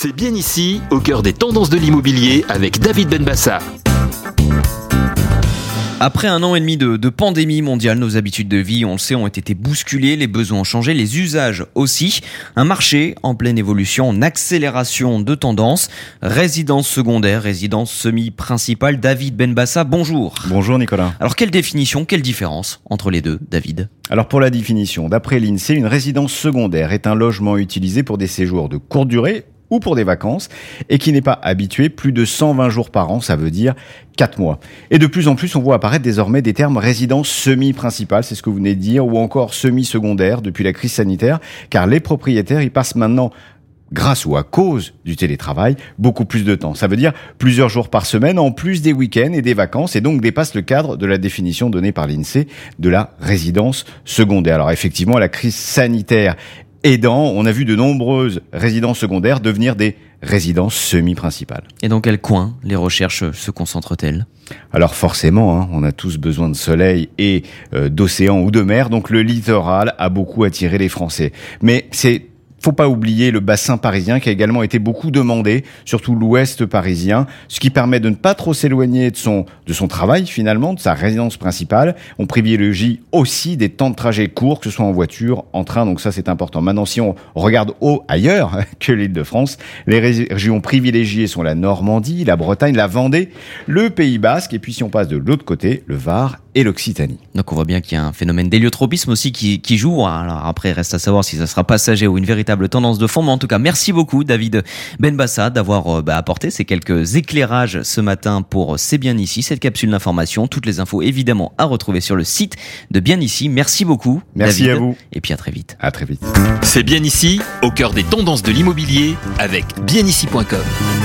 C'est bien ici, au cœur des tendances de l'immobilier avec David Benbassa. Après un an et demi de, de, pandémie mondiale, nos habitudes de vie, on le sait, ont été bousculées, les besoins ont changé, les usages aussi. Un marché en pleine évolution, en accélération de tendance. Résidence secondaire, résidence semi-principale. David Benbassa, bonjour. Bonjour Nicolas. Alors quelle définition, quelle différence entre les deux, David? Alors pour la définition, d'après l'INSEE, une résidence secondaire est un logement utilisé pour des séjours de courte durée ou pour des vacances et qui n'est pas habitué plus de 120 jours par an, ça veut dire 4 mois. Et de plus en plus, on voit apparaître désormais des termes résidence semi-principale, c'est ce que vous venez de dire, ou encore semi-secondaire depuis la crise sanitaire, car les propriétaires y passent maintenant grâce ou à cause du télétravail, beaucoup plus de temps. Ça veut dire plusieurs jours par semaine, en plus des week-ends et des vacances, et donc dépasse le cadre de la définition donnée par l'INSEE de la résidence secondaire. Alors effectivement, la crise sanitaire aidant, on a vu de nombreuses résidences secondaires devenir des résidences semi-principales. Et dans quel coin les recherches se concentrent-elles? Alors forcément, hein, on a tous besoin de soleil et euh, d'océan ou de mer, donc le littoral a beaucoup attiré les Français. Mais c'est faut pas oublier le bassin parisien qui a également été beaucoup demandé, surtout l'ouest parisien, ce qui permet de ne pas trop s'éloigner de son, de son travail finalement, de sa résidence principale. On privilégie aussi des temps de trajet courts, que ce soit en voiture, en train, donc ça c'est important. Maintenant, si on regarde au ailleurs que l'île de France, les régions privilégiées sont la Normandie, la Bretagne, la Vendée, le Pays Basque, et puis si on passe de l'autre côté, le Var et l'Occitanie. Donc on voit bien qu'il y a un phénomène d'héliotropisme aussi qui, qui joue. Alors après, reste à savoir si ça sera passager ou une véritable tendance de fond. Mais en tout cas, merci beaucoup David Benbassa d'avoir euh, bah, apporté ces quelques éclairages ce matin pour C'est bien ici, cette capsule d'information. Toutes les infos évidemment à retrouver sur le site de Bien ici. Merci beaucoup. Merci à vous. Et puis à très vite. À très vite. C'est bien ici, au cœur des tendances de l'immobilier avec bienici.com.